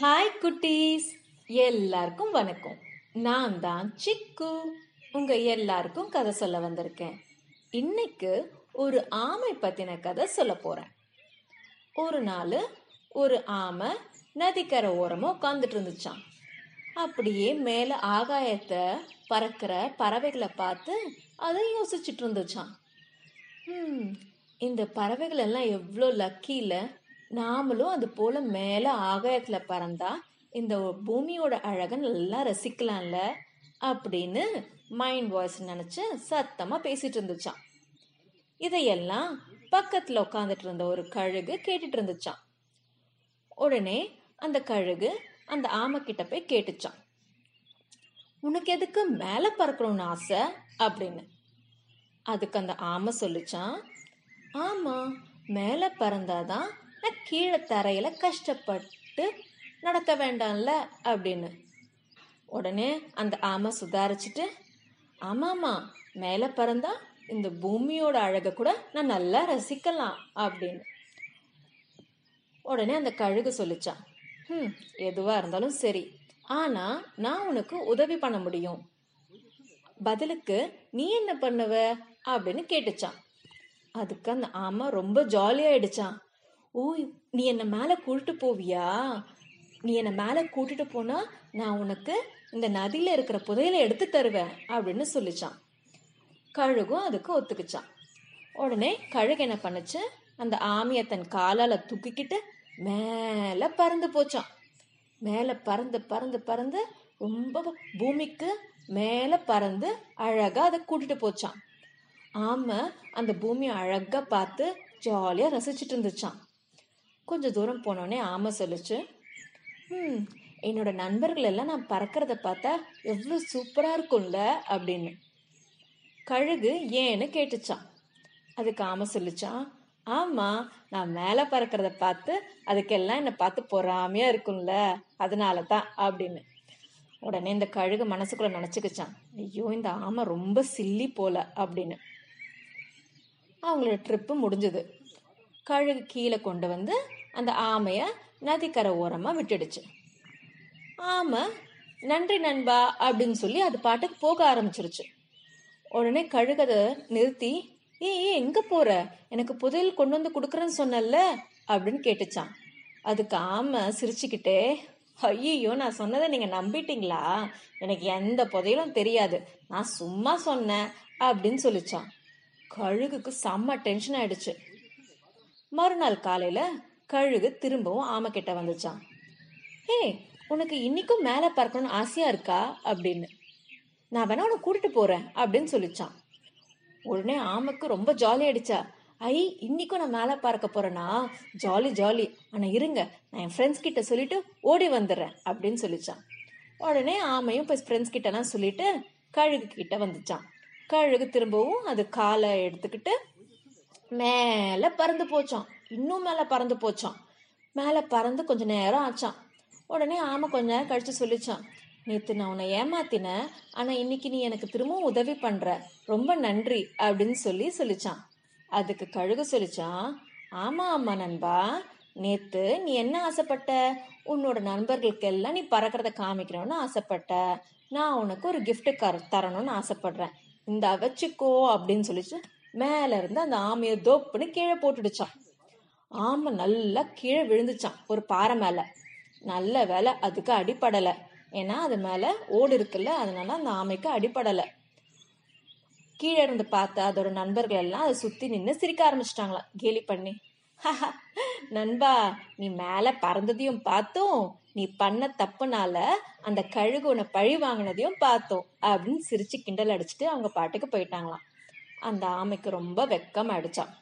Hi குட்டீஸ். எல்லாருக்கும் வணக்கம். நான் தான் சிக்கு. உங்க எல்லாருக்கும் கதை சொல்ல வந்திருக்கேன். இன்னைக்கு ஒரு ஆமை பத்தின கதை சொல்ல போறேன். ஒரு நாள் ஒரு ஆமை நதிக்கரை ஓரமா உட்காந்துட்டு இருந்துச்சான் அப்படியே மேல ஆகாயத்தை பறக்கிற பறவைகளை பார்த்து அதை யோசிச்சுட்டு இருந்துச்சான் இந்த பறவைகள் எல்லாம் எவ்வளோ லக்கியில் நாமளும் அது போல மேல ஆகாயத்துல பறந்தா இந்த பூமியோட அழகை நல்லா ரசிக்கலாம்ல அப்படின்னு மைண்ட் வாய்ஸ் நினைச்சு சத்தமா பேசிட்டு இருந்துச்சான் இதையெல்லாம் பக்கத்துல உட்காந்துட்டு இருந்த ஒரு கழுகு கேட்டுட்டு இருந்துச்சான் உடனே அந்த கழுகு அந்த ஆமை கிட்ட போய் கேட்டுச்சான் உனக்கு எதுக்கு மேல பறக்கணும்னு ஆசை? அப்படின்னு. அதுக்கு அந்த ஆமை சொல்லுச்சான் ஆமா மேல பறந்தாதான் நான் கீழே தரையில் கஷ்டப்பட்டு நடக்க வேண்டாம்ல அப்படின்னு. உடனே அந்த ஆமை சுதாரிச்சுட்டு ஆமாம்மா மேலே பறந்தா இந்த பூமியோட அழகை கூட நான் நல்லா ரசிக்கலாம் அப்படின்னு. உடனே அந்த கழுகு சொல்லிச்சான் ம் எதுவாக இருந்தாலும் சரி ஆனால் நான் உனக்கு உதவி பண்ண முடியும். பதிலுக்கு நீ என்ன பண்ணுவ? அப்படின்னு கேட்டுச்சான். அதுக்கு அந்த ஆமா ரொம்ப ஜாலியாயிடுச்சான். ஓ நீ என்ன மேல கூட்டிட்டு போவியா? நீ என்ன மேல கூட்டிட்டு போனா நான் உனக்கு இந்த நதியில இருக்கிற புதையலை எடுத்து தருவேன் அப்படின்னு சொல்லிச்சான். கழுகும் அதுக்கு ஒத்துக்குச்சான். உடனே கழுகு என்ன பண்ணுச்சு? அந்த ஆமையை தன் காலால தூக்கிக்கிட்டு மேல பறந்து போச்சான். மேல பறந்து பறந்து பறந்து ரொம்ப பூமிக்கு மேல பறந்து அழகா அதை கூட்டிட்டு போச்சான். ஆமை அந்த பூமியை அழகா பார்த்து ஜாலியா ரசிச்சிட்டு இருந்துச்சான். கொஞ்சம் தூரம் போனோடனே ஆமை சொல்லுச்சு. ம் என்னோட நண்பர்கள் எல்லாம் நான் பறக்கிறத பார்த்தா எவ்வளோ சூப்பராக இருக்கும்ல? அப்படின்னு. கழுகு ஏன்னு கேட்டுச்சான் அதுக்கு ஆமை சொல்லிச்சான் ஆமாம் நான் மேலே பறக்கிறத பார்த்து அதுக்கெல்லாம் என்னை பார்த்து பொறாமையாக இருக்கும்ல அதனால தான் அப்படின்னு. உடனே இந்த கழுகு மனசுக்குள்ள நினச்சிக்கிச்சான் ஐயோ இந்த ஆமை ரொம்ப சில்லி போல அப்படின்னு. அவங்களோட ட்ரிப்பு முடிஞ்சது. கழுகு கீழே கொண்டு வந்து அந்த ஆமைய நதிக்கரை ஓரமா விட்டுடுச்சு. ஆமை நன்றி நண்பா அப்படின்னு சொல்லி அது பாட்டுக்கு போக ஆரம்பிச்சிருச்சு. உடனே கழுகதை நிறுத்தி ஏய் ஏ எங்க போற? எனக்கு புதையல் கொண்டு வந்து கொடுக்குறேன்னு சொன்னல அப்படின்னு கேட்டுச்சான் அதுக்கு ஆமை சிரிச்சுக்கிட்டே ஐயோ நான் சொன்னதை நீங்க நம்பிட்டீங்களா? எனக்கு எந்த புதையலும் தெரியாது. நான் சும்மா சொன்னேன் அப்படின்னு சொல்லிச்சான் கழுகுக்கு செம்ம டென்ஷன் ஆயிடுச்சு. மறுநாள் காலையில கழுகு திரும்பவும் ஆமை கிட்ட வந்துச்சான் ஏ உனக்கு இன்னைக்கும் மேலே பறக்கணும்னு ஆசையா இருக்கா? அப்படின்னு. நான் வேணா உன்னை கூட்டிட்டு போறேன் அப்படின்னு சொல்லிச்சான் உடனே ஆமைக்கு ரொம்ப ஜாலி ஆயிடுச்சா. ஐ இன்னைக்கும் நான் மேலே பறக்க போறேனா? ஜாலி ஜாலி ஆனா இருங்க நான் என் ஃப்ரெண்ட்ஸ் கிட்ட சொல்லிட்டு ஓடி வந்துடுறேன் அப்படின்னு சொல்லிச்சான் உடனே ஆமையும் போய் ஃப்ரெண்ட்ஸ் கிட்டலாம் சொல்லிட்டு கழுகு கிட்ட வந்துச்சான் கழுகு திரும்பவும் அது காலை எடுத்துக்கிட்டு மேலே பறந்து போச்சான் இன்னும் மேலே பறந்து போச்சான் மேலே பறந்து கொஞ்ச நேரம் ஆச்சான் உடனே ஆமை கொஞ்ச நேரம் கழிச்சு சொல்லிச்சான் நேத்து நான் உன்னை ஏமாத்தினேன் ஆனா இன்னைக்கு நீ எனக்கு திரும்பவும் உதவி பண்ற. ரொம்ப நன்றி அப்படின்னு சொல்லி சொல்லிச்சான் அதுக்கு கழுகு சொல்லிச்சான் ஆமா ஆமா நண்பா நேத்து நீ என்ன ஆசைப்பட்ட? உன்னோட நண்பர்களுக்கு எல்லாம் நீ பறக்கிறத காமிக்கணும்னு ஆசைப்பட்ட. நான் உனக்கு ஒரு கிஃப்ட் கர தரணும்னு ஆசைப்படுறேன். இந்த வச்சுக்கோ அப்படின்னு சொல்லிச்சு. மேல இருந்து அந்த ஆமையை தோப்புன்னு கீழே போட்டுடுச்சான். ஆமை நல்லா கீழே விழுந்துச்சான் ஒரு பாறை மேல. நல்ல வேலை அதுக்கு அடிப்படலை ஏன்னா அது மேல ஓடு இருக்குல்ல அதனால அந்த ஆமைக்கு அடிப்படலை கீழே இருந்து பார்த்த அதோட நண்பர்கள் எல்லாம் அதை சுத்தி நின்று சிரிக்க ஆரம்பிச்சிட்டாங்களாம். கேலி பண்ணி நண்பா நீ மேல பறந்ததையும் பார்த்தோம். நீ பண்ண தப்புனால அந்த கழுகு உன்னை பழி வாங்கினதையும் பார்த்தோம். அப்படின்னு சிரிச்சு கிண்டல் அடிச்சுட்டு அவங்க பாட்டுக்கு போயிட்டாங்களாம். அந்த ஆமைக்கு ரொம்ப வெக்கம் அடிச்சான்.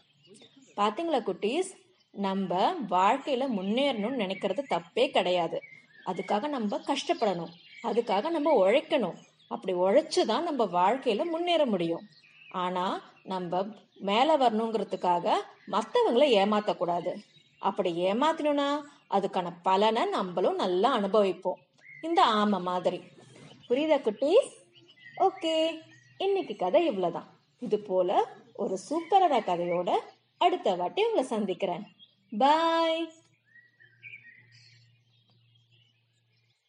பாத்தீங்களா குட்டீஸ்? நம்ம வாழ்க்கையில முன்னேறணும்னு நினைக்கிறது தப்பே கிடையாது. அதுக்காக நம்ம கஷ்டப்படணும். அதுக்காக நம்ம உழைக்கணும். அப்படி உழைச்சுதான் நம்ம வாழ்க்கையில முன்னேற முடியும். ஆனா நம்ம மேலே வரணுங்கிறதுக்காக மற்றவங்களை ஏமாத்தக்கூடாது. அப்படி ஏமாத்தினோம்னா அதுக்கான பலனை நம்மளும் நல்லா அனுபவிப்போம். இந்த ஆமை மாதிரி. புரியுதா குட்டீஸ்? ஓகே. இன்னைக்கு கதை இவ்வளோதான் இது போல ஒரு சூப்பரான கதையோட அடுத்த வாட்டி உங்களை சந்திக்கிறேன். பாய்